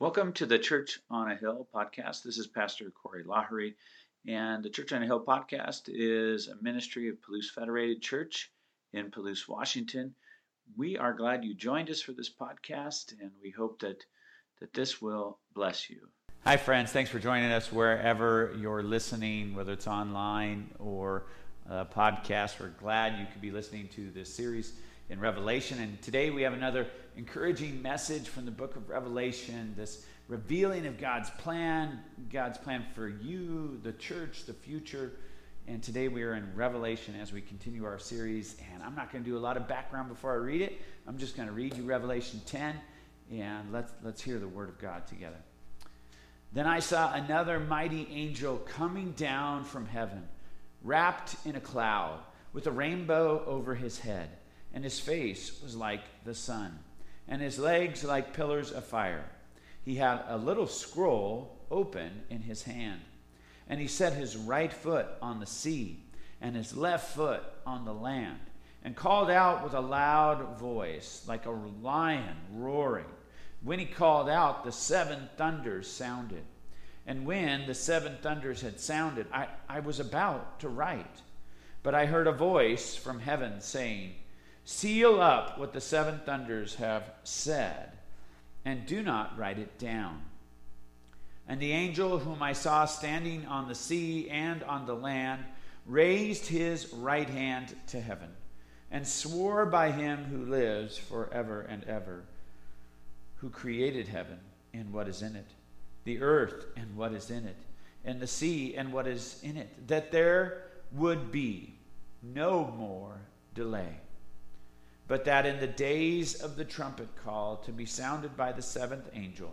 Welcome to the Church on a Hill podcast. This is Pastor Corey Lahery, and the Church on a Hill podcast is a ministry of Palouse Federated Church in Palouse, Washington. We are glad you joined us for this podcast, and we hope that, that this will bless you. Hi, friends. Thanks for joining us wherever you're listening, whether it's online or a podcast. We're glad you could be listening to this series in Revelation. And today we have another encouraging message from the book of Revelation, this revealing of God's plan, God's plan for you, the church, the future. And today we are in Revelation as we continue our series. And I'm not going to do a lot of background before I read it. I'm just going to read you Revelation 10 and let's, let's hear the word of God together. Then I saw another mighty angel coming down from heaven, wrapped in a cloud, with a rainbow over his head, and his face was like the sun and his legs like pillars of fire. He had a little scroll open in his hand, and he set his right foot on the sea and his left foot on the land, and called out with a loud voice, like a lion roaring. When he called out, the seven thunders sounded. And when the seven thunders had sounded, I, I was about to write. But I heard a voice from heaven saying, Seal up what the seven thunders have said, and do not write it down. And the angel whom I saw standing on the sea and on the land raised his right hand to heaven and swore by him who lives forever and ever, who created heaven and what is in it, the earth and what is in it, and the sea and what is in it, that there would be no more delay but that in the days of the trumpet call to be sounded by the seventh angel,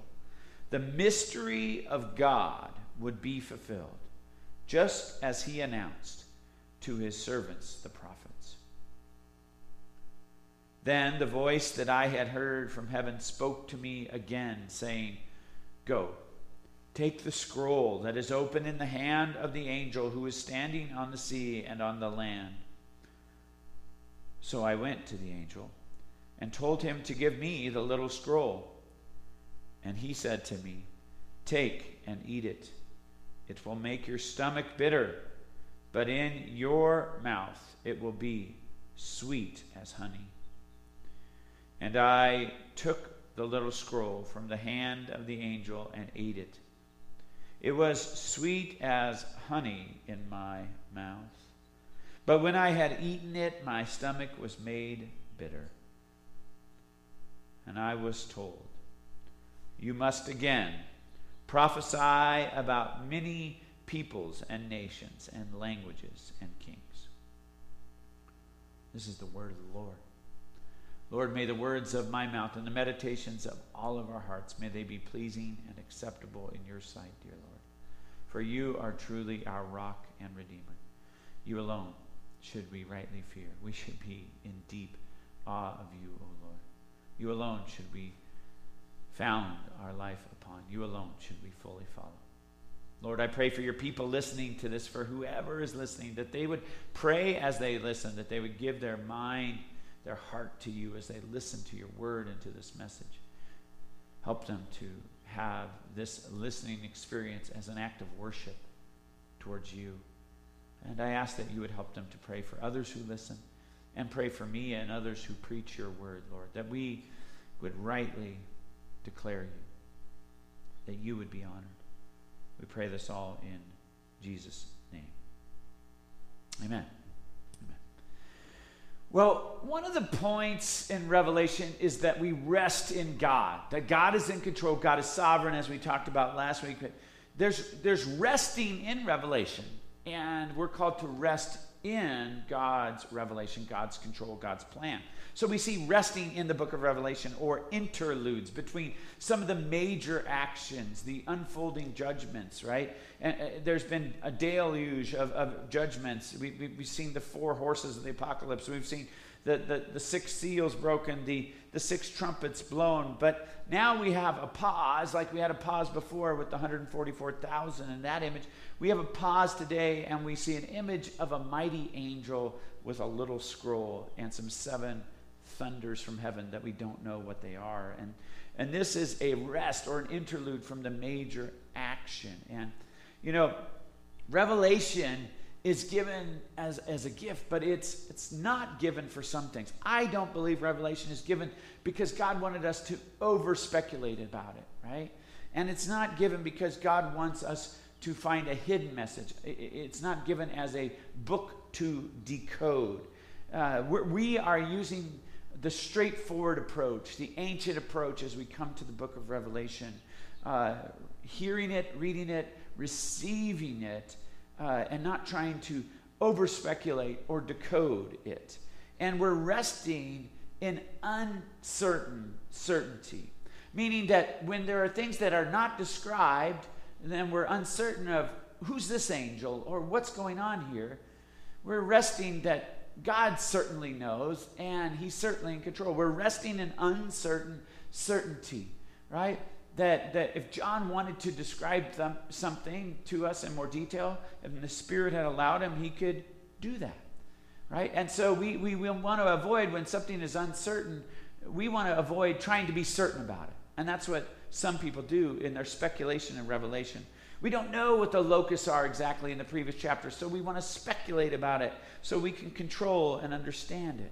the mystery of God would be fulfilled, just as he announced to his servants, the prophets. Then the voice that I had heard from heaven spoke to me again, saying, Go, take the scroll that is open in the hand of the angel who is standing on the sea and on the land. So I went to the angel and told him to give me the little scroll. And he said to me, Take and eat it. It will make your stomach bitter, but in your mouth it will be sweet as honey. And I took the little scroll from the hand of the angel and ate it. It was sweet as honey in my mouth. But when I had eaten it, my stomach was made bitter. And I was told, You must again prophesy about many peoples and nations and languages and kings. This is the word of the Lord. Lord, may the words of my mouth and the meditations of all of our hearts, may they be pleasing and acceptable in your sight, dear Lord. For you are truly our rock and redeemer. You alone should we rightly fear. We should be in deep awe of you, O Lord. You alone should we found our life upon. You alone should we fully follow. Lord, I pray for your people listening to this, for whoever is listening, that they would pray as they listen, that they would give their mind, their heart to you as they listen to your word and to this message. Help them to have this listening experience as an act of worship towards you. And I ask that you would help them to pray for others who listen and pray for me and others who preach your word, Lord, that we would rightly declare you, that you would be honored. We pray this all in Jesus' name. Amen. Amen. Well, one of the points in Revelation is that we rest in God, that God is in control, God is sovereign, as we talked about last week. But there's, there's resting in Revelation and we're called to rest in God's revelation, God's control, God's plan. So we see resting in the book of Revelation or interludes between some of the major actions, the unfolding judgments, right? And uh, there's been a deluge of, of judgments. We, we, we've seen the four horses of the apocalypse. We've seen the, the, the six seals broken, the, the six trumpets blown. But now we have a pause, like we had a pause before with the 144,000 in that image. We have a pause today, and we see an image of a mighty angel with a little scroll and some seven thunders from heaven that we don't know what they are. And And this is a rest or an interlude from the major action. And, you know, Revelation is given as, as a gift, but it's, it's not given for some things. I don't believe Revelation is given because God wanted us to over speculate about it, right? And it's not given because God wants us to find a hidden message. It's not given as a book to decode. Uh, we are using the straightforward approach, the ancient approach as we come to the book of Revelation, uh, hearing it, reading it, receiving it, uh, and not trying to over speculate or decode it. And we're resting in uncertain certainty, meaning that when there are things that are not described, then we're uncertain of who's this angel or what's going on here. We're resting that God certainly knows and He's certainly in control. We're resting in uncertain certainty, right? That, that if John wanted to describe them, something to us in more detail, and the Spirit had allowed him, he could do that, right? And so we, we, we want to avoid when something is uncertain, we want to avoid trying to be certain about it. And that's what some people do in their speculation and revelation. We don't know what the locusts are exactly in the previous chapter, so we want to speculate about it so we can control and understand it.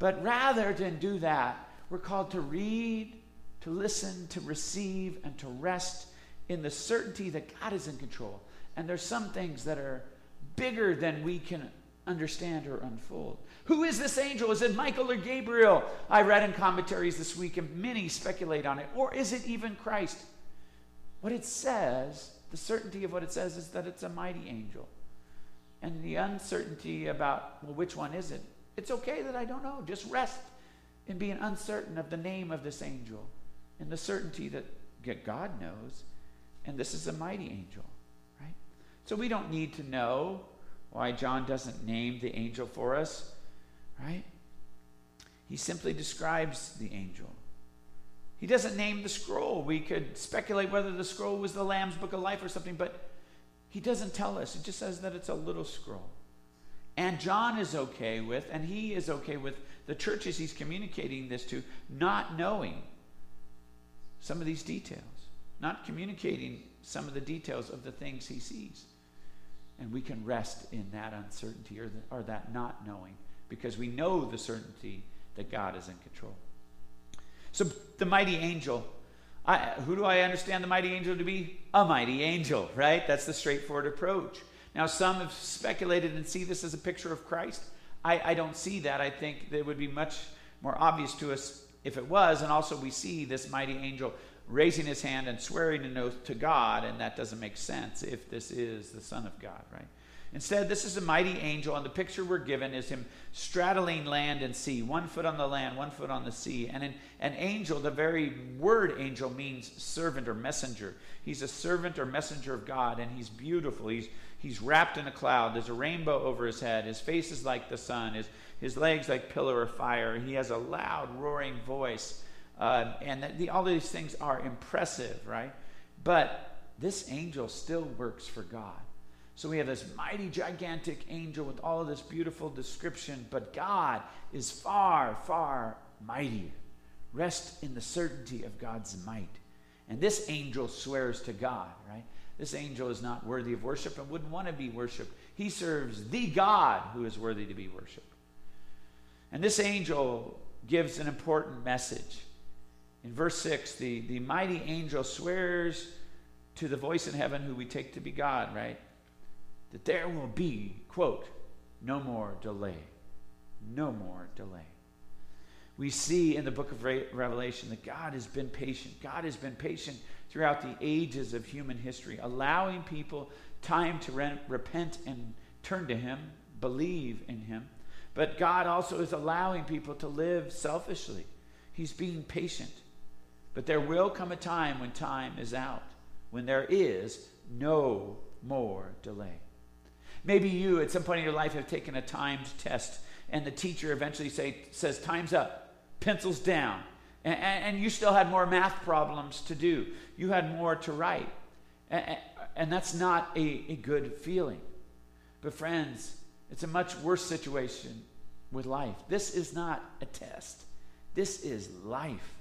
But rather than do that, we're called to read, to listen, to receive, and to rest in the certainty that God is in control. And there's some things that are bigger than we can understand or unfold. Who is this angel? Is it Michael or Gabriel? I read in commentaries this week, and many speculate on it. Or is it even Christ? What it says, the certainty of what it says, is that it's a mighty angel. And the uncertainty about, well, which one is it? It's okay that I don't know. Just rest in being uncertain of the name of this angel and the certainty that God knows. And this is a mighty angel, right? So we don't need to know why John doesn't name the angel for us, right? He simply describes the angel. He doesn't name the scroll. We could speculate whether the scroll was the Lamb's Book of Life or something, but he doesn't tell us. He just says that it's a little scroll. And John is okay with, and he is okay with the churches he's communicating this to not knowing some of these details, not communicating some of the details of the things he sees. And we can rest in that uncertainty or, the, or that not knowing because we know the certainty that God is in control. So the mighty angel, I, who do I understand the mighty angel to be? A mighty angel, right? That's the straightforward approach. Now, some have speculated and see this as a picture of Christ. I, I don't see that. I think it would be much more obvious to us if it was. And also, we see this mighty angel raising his hand and swearing an oath to God, and that doesn't make sense if this is the Son of God, right? Instead, this is a mighty angel, and the picture we're given is him straddling land and sea, one foot on the land, one foot on the sea. And an, an angel, the very word angel means servant or messenger. He's a servant or messenger of God, and he's beautiful. He's, he's wrapped in a cloud. There's a rainbow over his head. His face is like the sun, his, his legs like pillar of fire. He has a loud, roaring voice. Uh, and the, all these things are impressive, right? But this angel still works for God. So we have this mighty, gigantic angel with all of this beautiful description, but God is far, far mightier. Rest in the certainty of God's might. And this angel swears to God, right? This angel is not worthy of worship and wouldn't want to be worshiped. He serves the God who is worthy to be worshiped. And this angel gives an important message. In verse 6, the, the mighty angel swears to the voice in heaven who we take to be God, right? that there will be, quote, no more delay. No more delay. We see in the book of Revelation that God has been patient. God has been patient throughout the ages of human history, allowing people time to re- repent and turn to Him, believe in Him. But God also is allowing people to live selfishly. He's being patient. But there will come a time when time is out, when there is no more delay. Maybe you, at some point in your life, have taken a timed test, and the teacher eventually say, says, Time's up, pencils down. And, and, you still had more math problems to do, you had more to write. And, and that's not a, a good feeling. But, friends, it's a much worse situation with life. This is not a test, this is life.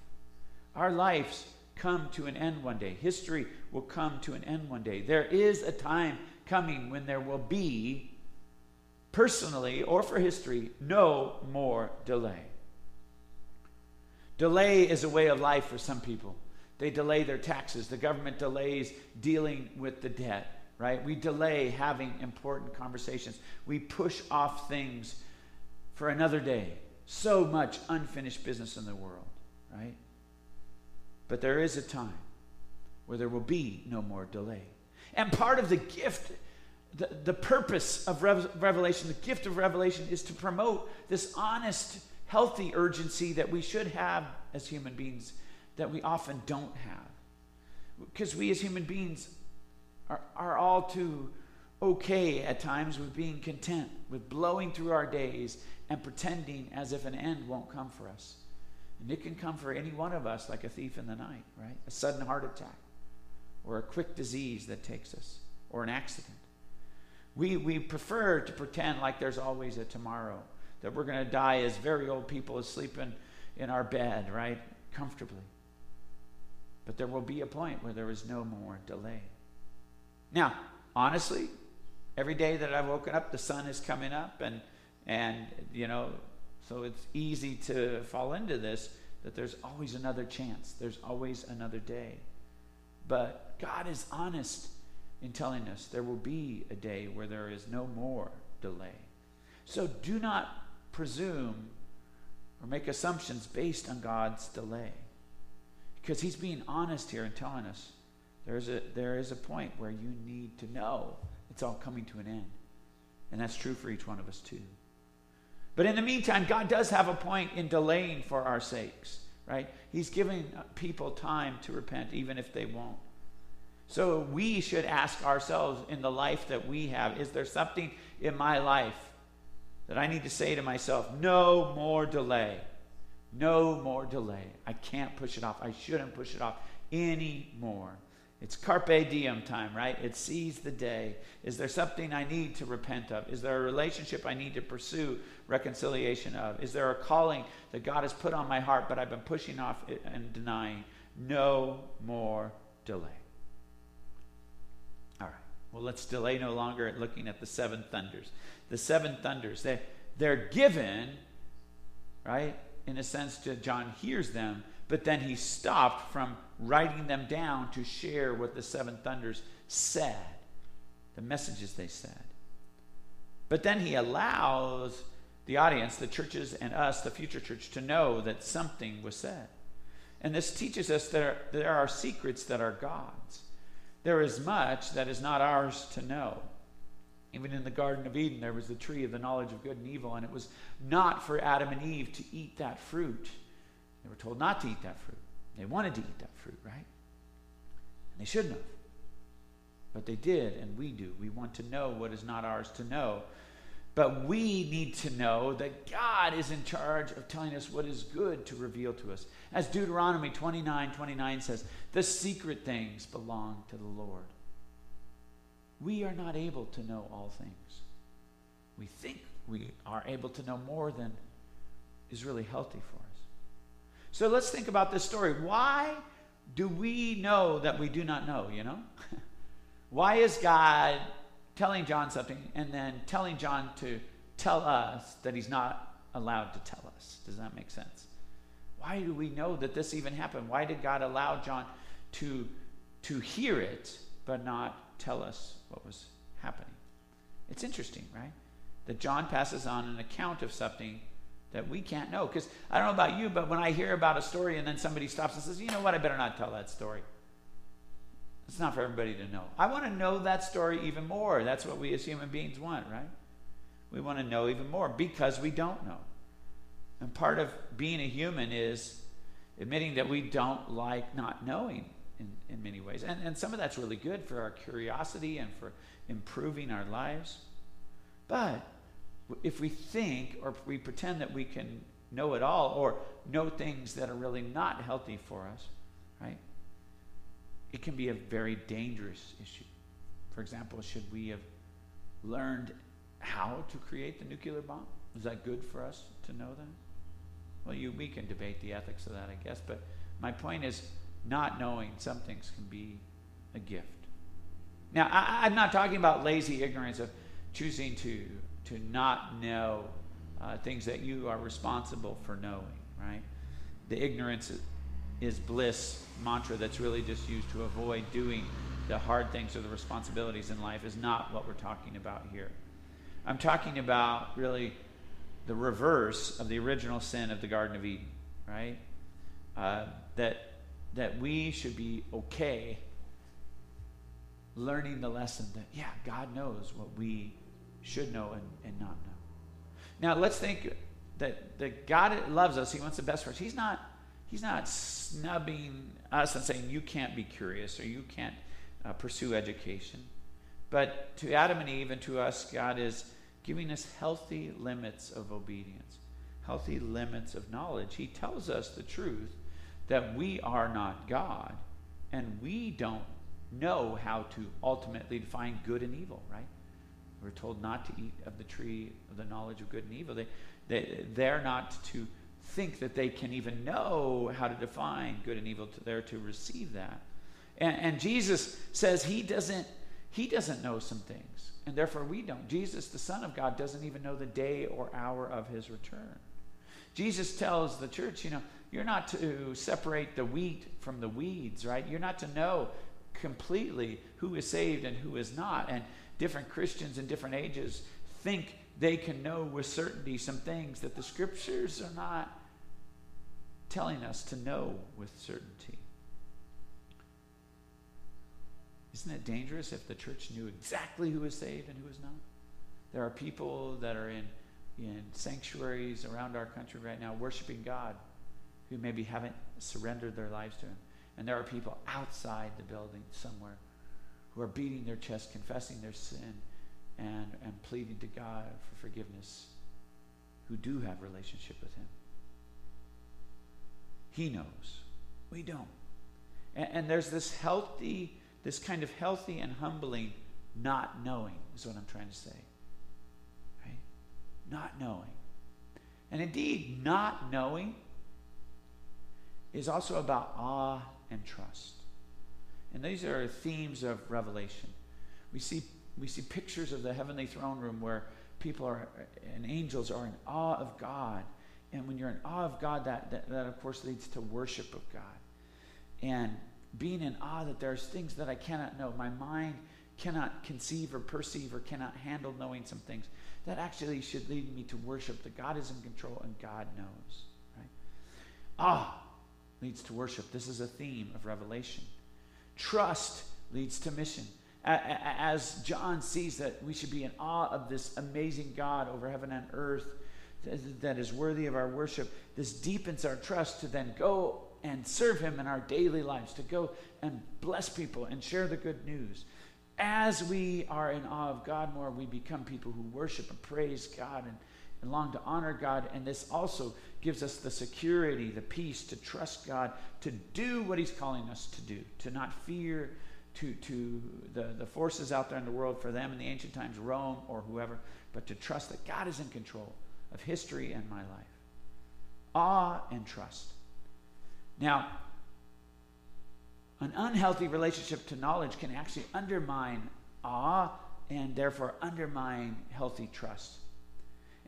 Our lives come to an end one day. History will come to an end one day. There is a time coming when there will be, personally or for history, no more delay. Delay is a way of life for some people. They delay their taxes. The government delays dealing with the debt, right? We delay having important conversations. We push off things for another day. So much unfinished business in the world, right? But there is a time where there will be no more delay. And part of the gift, the, the purpose of Revelation, the gift of Revelation is to promote this honest, healthy urgency that we should have as human beings that we often don't have. Because we as human beings are, are all too okay at times with being content, with blowing through our days and pretending as if an end won't come for us. And it can come for any one of us like a thief in the night, right? A sudden heart attack, or a quick disease that takes us, or an accident. We, we prefer to pretend like there's always a tomorrow, that we're going to die as very old people asleep in, in our bed, right? Comfortably. But there will be a point where there is no more delay. Now, honestly, every day that I've woken up, the sun is coming up, and and you know, so it's easy to fall into this that there's always another chance. There's always another day. But God is honest in telling us there will be a day where there is no more delay. So do not presume or make assumptions based on God's delay. Because he's being honest here and telling us there's a, there is a point where you need to know it's all coming to an end. And that's true for each one of us, too. But in the meantime, God does have a point in delaying for our sakes, right? He's giving people time to repent, even if they won't. So we should ask ourselves in the life that we have is there something in my life that I need to say to myself, no more delay? No more delay. I can't push it off. I shouldn't push it off anymore. It's carpe diem time, right? It seize the day. Is there something I need to repent of? Is there a relationship I need to pursue reconciliation of? Is there a calling that God has put on my heart, but I've been pushing off and denying? No more delay. All right. Well, let's delay no longer at looking at the seven thunders. The seven thunders, they, they're given, right? In a sense, to John hears them, but then he stopped from writing them down to share what the seven thunders said, the messages they said. But then he allows the audience, the churches, and us, the future church, to know that something was said. And this teaches us that there are secrets that are God's. There is much that is not ours to know. Even in the Garden of Eden, there was the tree of the knowledge of good and evil, and it was not for Adam and Eve to eat that fruit. They were told not to eat that fruit. They wanted to eat that fruit, right? And they shouldn't have. But they did, and we do. We want to know what is not ours to know. But we need to know that God is in charge of telling us what is good to reveal to us. As Deuteronomy 29 29 says, the secret things belong to the Lord. We are not able to know all things. We think we are able to know more than is really healthy for us. So let's think about this story. Why do we know that we do not know, you know? Why is God telling John something and then telling John to tell us that he's not allowed to tell us? Does that make sense? Why do we know that this even happened? Why did God allow John to, to hear it but not tell us what was happening? It's interesting, right? That John passes on an account of something that we can't know. Because I don't know about you, but when I hear about a story and then somebody stops and says, you know what, I better not tell that story. It's not for everybody to know. I want to know that story even more. That's what we as human beings want, right? We want to know even more because we don't know. And part of being a human is admitting that we don't like not knowing in, in many ways. And, and some of that's really good for our curiosity and for improving our lives. But if we think or we pretend that we can know it all or know things that are really not healthy for us, right? It can be a very dangerous issue. For example, should we have learned how to create the nuclear bomb? Is that good for us to know that? Well, you, we can debate the ethics of that, I guess, but My point is, not knowing some things can be a gift. Now, I, am not talking about lazy ignorance of choosing to, to not know uh, things that you are responsible for knowing, right? The ignorance is bliss mantra that's really just used to avoid doing the hard things or the responsibilities in life is not what we're talking about here. I'm talking about really the reverse of the original sin of the Garden of Eden, right? Uh, that that we should be okay learning the lesson that yeah, God knows what we should know and, and not know. Now let's think that, that God loves us, He wants the best for us. He's not He's not snubbing us and saying you can't be curious or you can't uh, pursue education. But to Adam and Eve and to us, God is giving us healthy limits of obedience, healthy limits of knowledge. He tells us the truth that we are not God and we don't know how to ultimately define good and evil, right? We're told not to eat of the tree of the knowledge of good and evil. They, they, they're not to think that they can even know how to define good and evil. To, they're to receive that. And, and Jesus says he doesn't, he doesn't know some things, and therefore we don't. Jesus, the Son of God, doesn't even know the day or hour of his return. Jesus tells the church, you know, you're not to separate the wheat from the weeds, right? You're not to know completely who is saved and who is not. And different Christians in different ages think they can know with certainty some things that the scriptures are not telling us to know with certainty. Isn't it dangerous if the church knew exactly who is saved and who is not? There are people that are in, in sanctuaries around our country right now worshiping God who maybe haven't surrendered their lives to Him. And there are people outside the building somewhere who are beating their chest, confessing their sin, and, and pleading to God for forgiveness, who do have relationship with Him. He knows. We don't. And, and there's this healthy, this kind of healthy and humbling not knowing, is what I'm trying to say. Right? Not knowing. And indeed, not knowing is also about awe and trust. And these are themes of Revelation. We see, we see pictures of the heavenly throne room where people are, and angels are in awe of God. And when you're in awe of God, that, that, that of course leads to worship of God. And being in awe that there's things that I cannot know. My mind cannot conceive or perceive or cannot handle knowing some things. That actually should lead me to worship that God is in control and God knows. Right? Ah leads to worship. This is a theme of Revelation. Trust leads to mission. As John sees that we should be in awe of this amazing God over heaven and earth that is worthy of our worship, this deepens our trust to then go and serve Him in our daily lives, to go and bless people and share the good news. As we are in awe of God more, we become people who worship and praise God and, and long to honor God. And this also gives us the security, the peace to trust God, to do what He's calling us to do, to not fear to, to the, the forces out there in the world for them in the ancient times, Rome or whoever, but to trust that God is in control of history and my life. Awe and trust. Now, an unhealthy relationship to knowledge can actually undermine awe and therefore undermine healthy trust.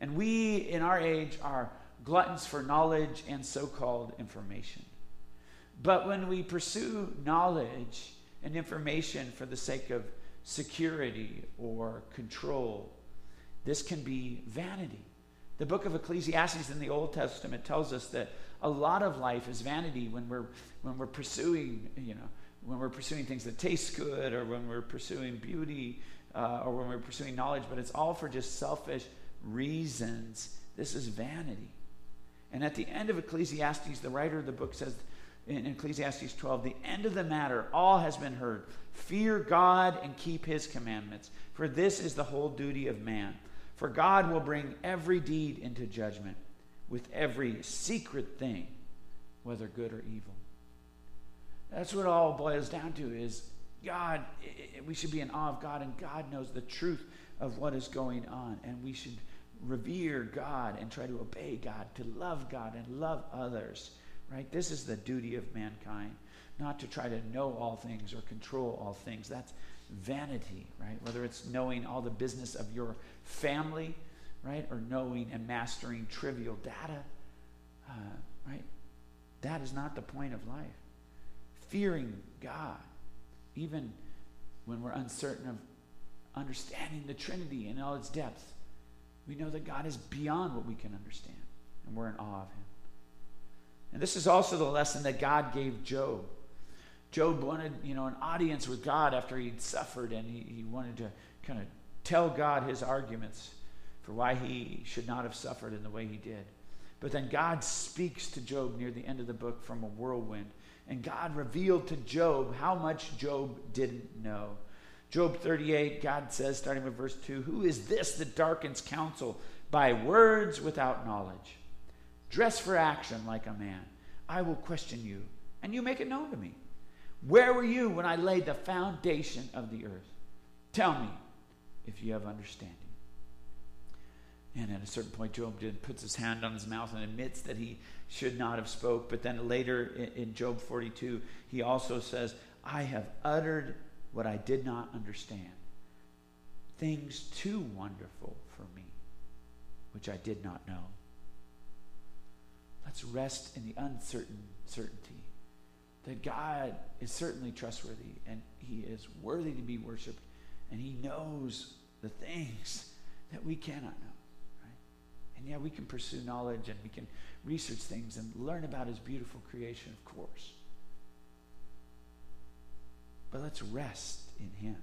And we in our age are gluttons for knowledge and so called information. But when we pursue knowledge and information for the sake of security or control, this can be vanity. The book of Ecclesiastes in the Old Testament tells us that a lot of life is vanity when we're when we're pursuing, you know, when we're pursuing things that taste good or when we're pursuing beauty uh, or when we're pursuing knowledge, but it's all for just selfish reasons. This is vanity. And at the end of Ecclesiastes, the writer of the book says in Ecclesiastes 12, the end of the matter, all has been heard. Fear God and keep his commandments, for this is the whole duty of man. For God will bring every deed into judgment with every secret thing, whether good or evil. That's what all boils down to is God, we should be in awe of God, and God knows the truth of what is going on, and we should revere God and try to obey God, to love God and love others, right? This is the duty of mankind, not to try to know all things or control all things. That's vanity, right? Whether it's knowing all the business of your family, right, or knowing and mastering trivial data, uh, right? That is not the point of life. Fearing God, even when we're uncertain of understanding the Trinity in all its depth, we know that God is beyond what we can understand, and we're in awe of Him. And this is also the lesson that God gave Job. Job wanted, you know, an audience with God after he'd suffered, and he, he wanted to kind of tell God his arguments for why he should not have suffered in the way he did. But then God speaks to Job near the end of the book from a whirlwind. And God revealed to Job how much Job didn't know. Job 38, God says, starting with verse 2 Who is this that darkens counsel by words without knowledge? Dress for action like a man. I will question you, and you make it known to me. Where were you when I laid the foundation of the earth? Tell me if you have understanding. And at a certain point, Job did, puts his hand on his mouth and admits that he should not have spoke. But then later in, in Job 42, he also says, I have uttered what I did not understand, things too wonderful for me, which I did not know. Let's rest in the uncertain certainty that God is certainly trustworthy and he is worthy to be worshiped and he knows the things that we cannot know. And yeah, we can pursue knowledge and we can research things and learn about his beautiful creation, of course. But let's rest in him.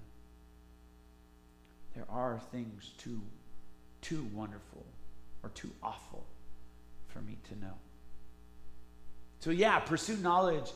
There are things too too wonderful or too awful for me to know. So yeah, pursue knowledge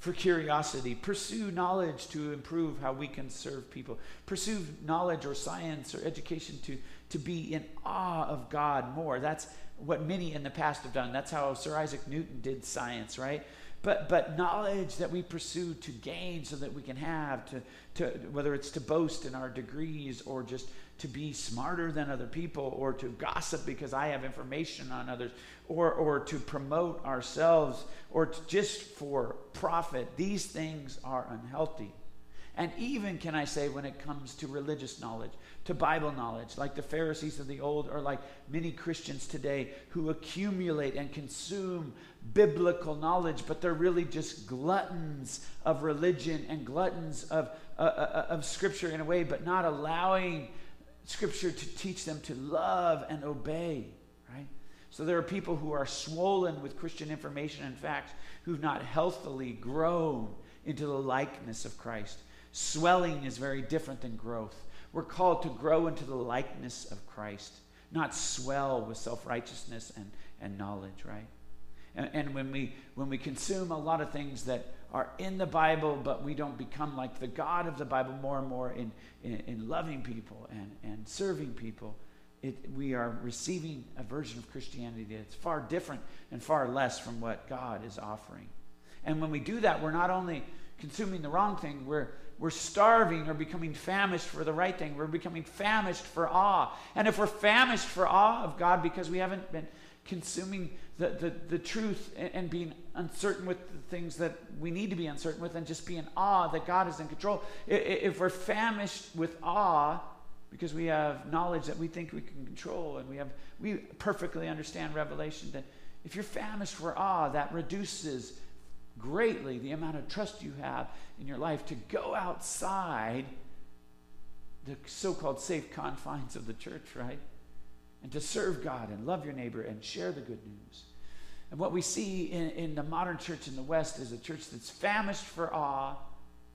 for curiosity. Pursue knowledge to improve how we can serve people. Pursue knowledge or science or education to, to be in awe of God more. That's what many in the past have done. That's how Sir Isaac Newton did science, right? But, but knowledge that we pursue to gain so that we can have, to, to, whether it's to boast in our degrees or just to be smarter than other people or to gossip because I have information on others or, or to promote ourselves or just for profit. These things are unhealthy. And even, can I say, when it comes to religious knowledge, to Bible knowledge, like the Pharisees of the old, or like many Christians today who accumulate and consume biblical knowledge, but they're really just gluttons of religion and gluttons of, uh, uh, of Scripture in a way, but not allowing Scripture to teach them to love and obey, right? So there are people who are swollen with Christian information and facts who've not healthily grown into the likeness of Christ. Swelling is very different than growth. We're called to grow into the likeness of Christ, not swell with self righteousness and, and knowledge, right? And, and, when, we, when we consume a lot of things that are in the Bible, but we don't become like the God of the Bible more and more in, in, in loving people and, and serving people, it, we are receiving a version of Christianity that's far different and far less from what God is offering. And when we do that, we're not only consuming the wrong thing, we're, we're starving or becoming famished for the right thing. We're becoming famished for awe. And if we're famished for awe of God because we haven't been consuming the, the, the truth and, and being uncertain with the things that we need to be uncertain with and just be in awe that God is in control. If we're famished with awe because we have knowledge that we think we can control and we have we perfectly understand revelation that if you're famished for awe, that reduces greatly the amount of trust you have in your life to go outside the so-called safe confines of the church, right? and to serve God and love your neighbor and share the good news. And what we see in, in the modern church in the West is a church that's famished for awe,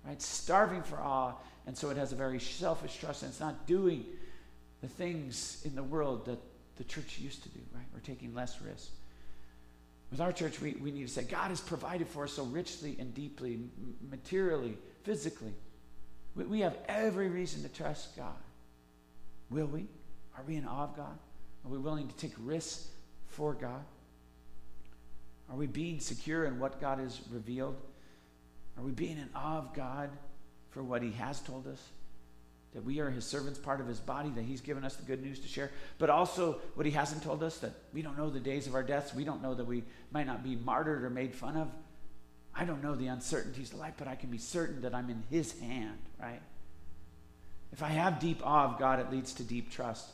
right? Starving for awe. And so it has a very selfish trust and it's not doing the things in the world that the church used to do, right? We're taking less risk. With our church, we, we need to say, God has provided for us so richly and deeply, materially, physically. We, we have every reason to trust God. Will we? Are we in awe of God? Are we willing to take risks for God? Are we being secure in what God has revealed? Are we being in awe of God for what He has told us? That we are his servants, part of his body, that he's given us the good news to share, but also what he hasn't told us that we don't know the days of our deaths. We don't know that we might not be martyred or made fun of. I don't know the uncertainties of life, but I can be certain that I'm in his hand, right? If I have deep awe of God, it leads to deep trust.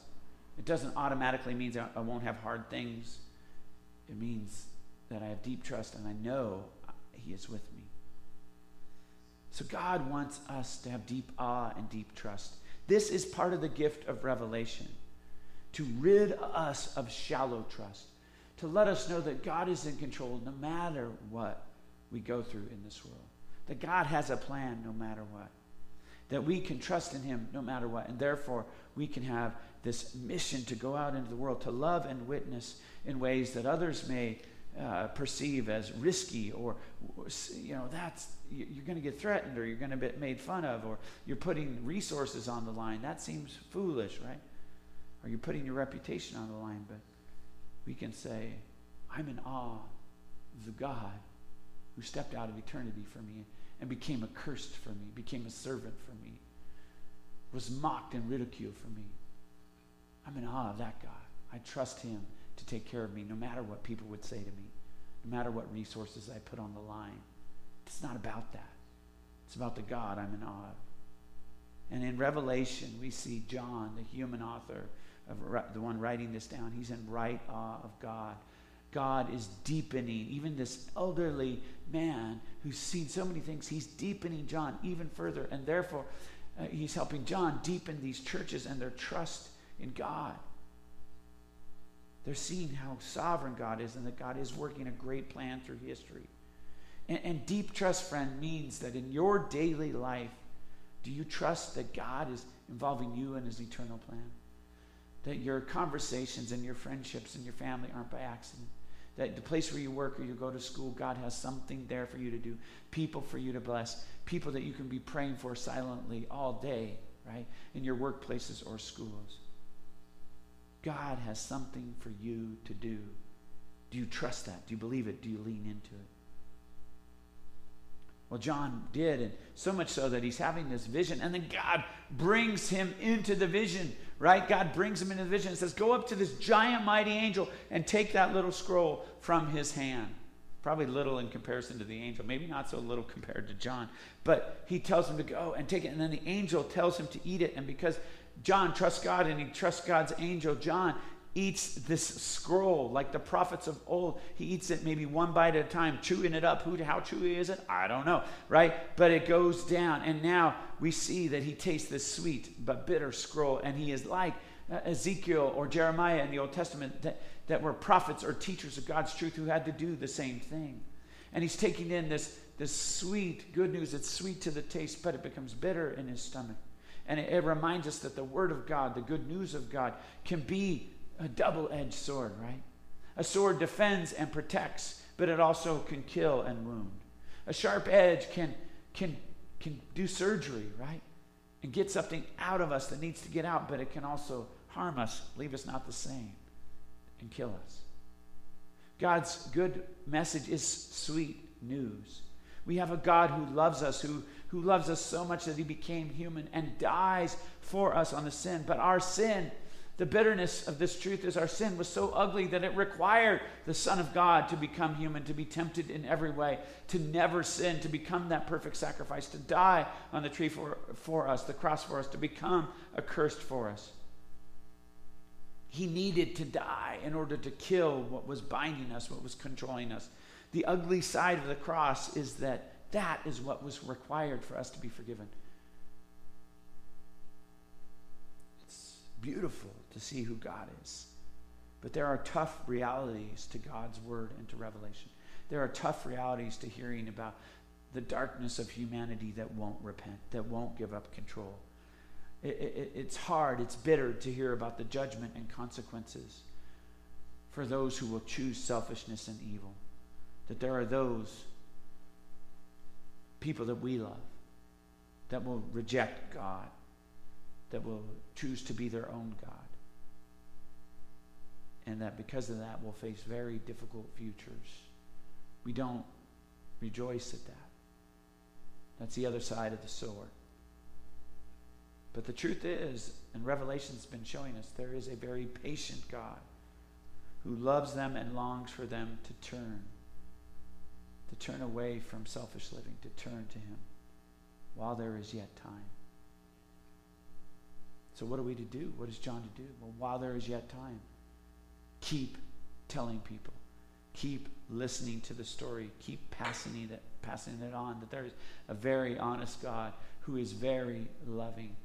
It doesn't automatically mean I won't have hard things. It means that I have deep trust and I know he is with me. So God wants us to have deep awe and deep trust. This is part of the gift of revelation to rid us of shallow trust, to let us know that God is in control no matter what we go through in this world, that God has a plan no matter what, that we can trust in Him no matter what, and therefore we can have this mission to go out into the world, to love and witness in ways that others may uh, perceive as risky or you know that's you're going to get threatened or you're going to get made fun of or you're putting resources on the line. That seems foolish right? Or you're putting your reputation on the line but we can say i'm in awe of the god who stepped out of eternity for me and became accursed for me became a servant for me was mocked and ridiculed for me. I'm in awe of that god. I trust him to take care of me no matter what people would say to me, no matter what resources I put on the line. It's not about that. It's about the God I'm in awe of. And in Revelation, we see John, the human author, of the one writing this down. He's in right awe of God. God is deepening, even this elderly man who's seen so many things, he's deepening John even further. And therefore, uh, he's helping John deepen these churches and their trust in God. They're seeing how sovereign God is and that God is working a great plan through history. And, and, deep trust, friend, means that in your daily life, do you trust that God is involving you in his eternal plan? That your conversations and your friendships and your family aren't by accident? That the place where you work or you go to school, God has something there for you to do, people for you to bless, people that you can be praying for silently all day, right? In your workplaces or schools. God has something for you to do. Do you trust that? Do you believe it? Do you lean into it? Well, John did, and so much so that he's having this vision, and then God brings him into the vision, right? God brings him into the vision and says, Go up to this giant, mighty angel and take that little scroll from his hand. Probably little in comparison to the angel, maybe not so little compared to John, but he tells him to go and take it, and then the angel tells him to eat it, and because John trusts God and he trusts God's angel. John eats this scroll like the prophets of old. He eats it maybe one bite at a time, chewing it up. Who, how chewy is it? I don't know, right? But it goes down. And now we see that he tastes this sweet but bitter scroll. And he is like uh, Ezekiel or Jeremiah in the Old Testament that, that were prophets or teachers of God's truth who had to do the same thing. And he's taking in this, this sweet good news. It's sweet to the taste, but it becomes bitter in his stomach. And it, it reminds us that the Word of God, the good news of God, can be a double edged sword, right? A sword defends and protects, but it also can kill and wound. A sharp edge can, can, can do surgery, right? And get something out of us that needs to get out, but it can also harm us, leave us not the same, and kill us. God's good message is sweet news. We have a God who loves us, who who loves us so much that he became human and dies for us on the sin. But our sin, the bitterness of this truth is our sin was so ugly that it required the Son of God to become human, to be tempted in every way, to never sin, to become that perfect sacrifice, to die on the tree for, for us, the cross for us, to become accursed for us. He needed to die in order to kill what was binding us, what was controlling us. The ugly side of the cross is that that is what was required for us to be forgiven. It's beautiful to see who God is. But there are tough realities to God's word and to revelation. There are tough realities to hearing about the darkness of humanity that won't repent, that won't give up control. It, it, it's hard, it's bitter to hear about the judgment and consequences for those who will choose selfishness and evil. That there are those people that we love that will reject God, that will choose to be their own God. And that because of that will face very difficult futures. We don't rejoice at that. That's the other side of the sword. But the truth is, and Revelation's been showing us, there is a very patient God who loves them and longs for them to turn, to turn away from selfish living, to turn to Him while there is yet time. So, what are we to do? What is John to do? Well, while there is yet time, keep telling people, keep listening to the story, keep passing it, passing it on. That there is a very honest God who is very loving.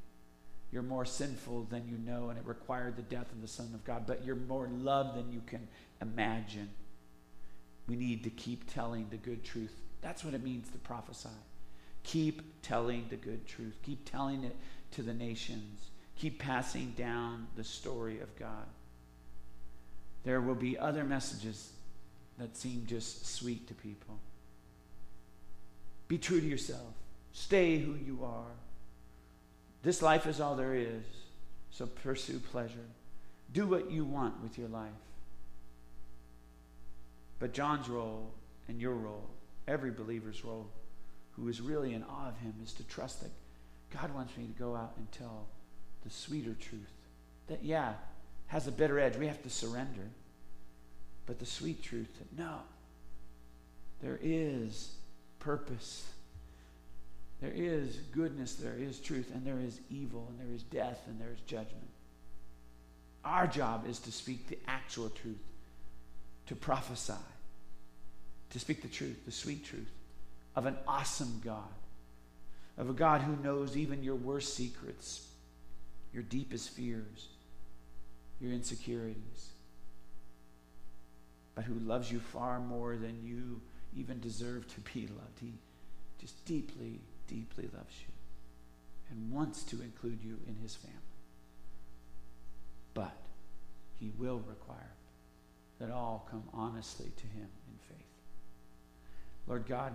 You're more sinful than you know, and it required the death of the Son of God, but you're more loved than you can imagine. We need to keep telling the good truth. That's what it means to prophesy. Keep telling the good truth. Keep telling it to the nations. Keep passing down the story of God. There will be other messages that seem just sweet to people. Be true to yourself. Stay who you are. This life is all there is, so pursue pleasure. Do what you want with your life. But John's role and your role, every believer's role, who is really in awe of him, is to trust that God wants me to go out and tell the sweeter truth. That, yeah, has a bitter edge. We have to surrender. But the sweet truth that, no, there is purpose. There is goodness, there is truth, and there is evil, and there is death, and there is judgment. Our job is to speak the actual truth, to prophesy, to speak the truth, the sweet truth of an awesome God, of a God who knows even your worst secrets, your deepest fears, your insecurities, but who loves you far more than you even deserve to be loved. He just deeply, deeply loves you and wants to include you in his family. But he will require that all come honestly to him in faith. Lord God,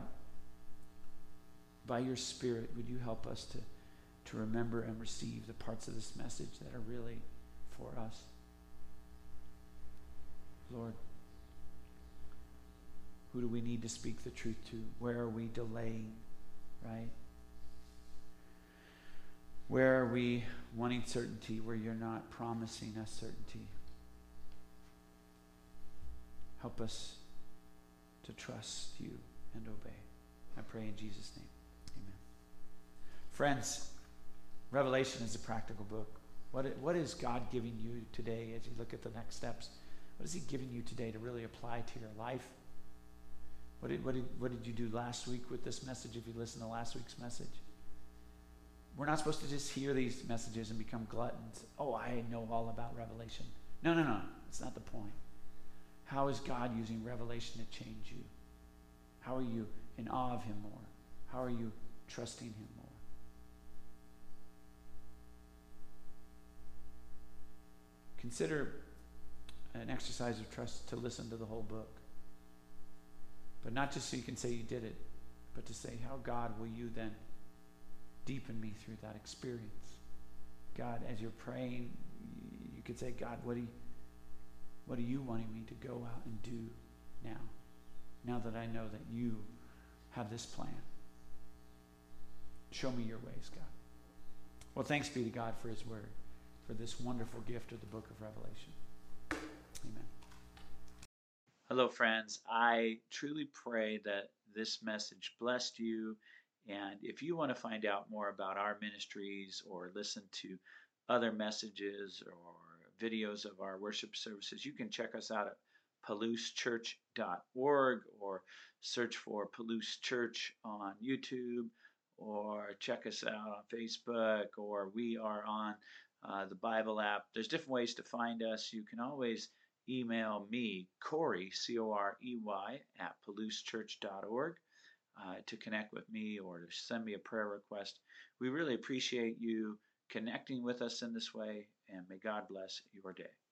by your Spirit, would you help us to, to remember and receive the parts of this message that are really for us? Lord, who do we need to speak the truth to? Where are we delaying, right? Where are we wanting certainty where you're not promising us certainty? Help us to trust you and obey. I pray in Jesus' name. Amen. Friends, Revelation is a practical book. What, what is God giving you today as you look at the next steps? What is He giving you today to really apply to your life? What did, what, did, what did you do last week with this message if you listened to last week's message? We're not supposed to just hear these messages and become gluttons. Oh, I know all about Revelation. No, no, no. It's not the point. How is God using Revelation to change you? How are you in awe of Him more? How are you trusting Him more? Consider an exercise of trust to listen to the whole book. But not just so you can say you did it, but to say, How, God, will you then deepen me through that experience? God, as you're praying, you could say, God, what, do you, what are you wanting me to go out and do now? Now that I know that you have this plan. Show me your ways, God. Well, thanks be to God for his word for this wonderful gift of the book of Revelation. Amen. Hello, friends. I truly pray that this message blessed you. And if you want to find out more about our ministries or listen to other messages or videos of our worship services, you can check us out at palousechurch.org or search for Palouse Church on YouTube or check us out on Facebook or we are on uh, the Bible app. There's different ways to find us. You can always email me, Corey, C O R E Y, at palousechurch.org uh, to connect with me or to send me a prayer request. We really appreciate you connecting with us in this way, and may God bless your day.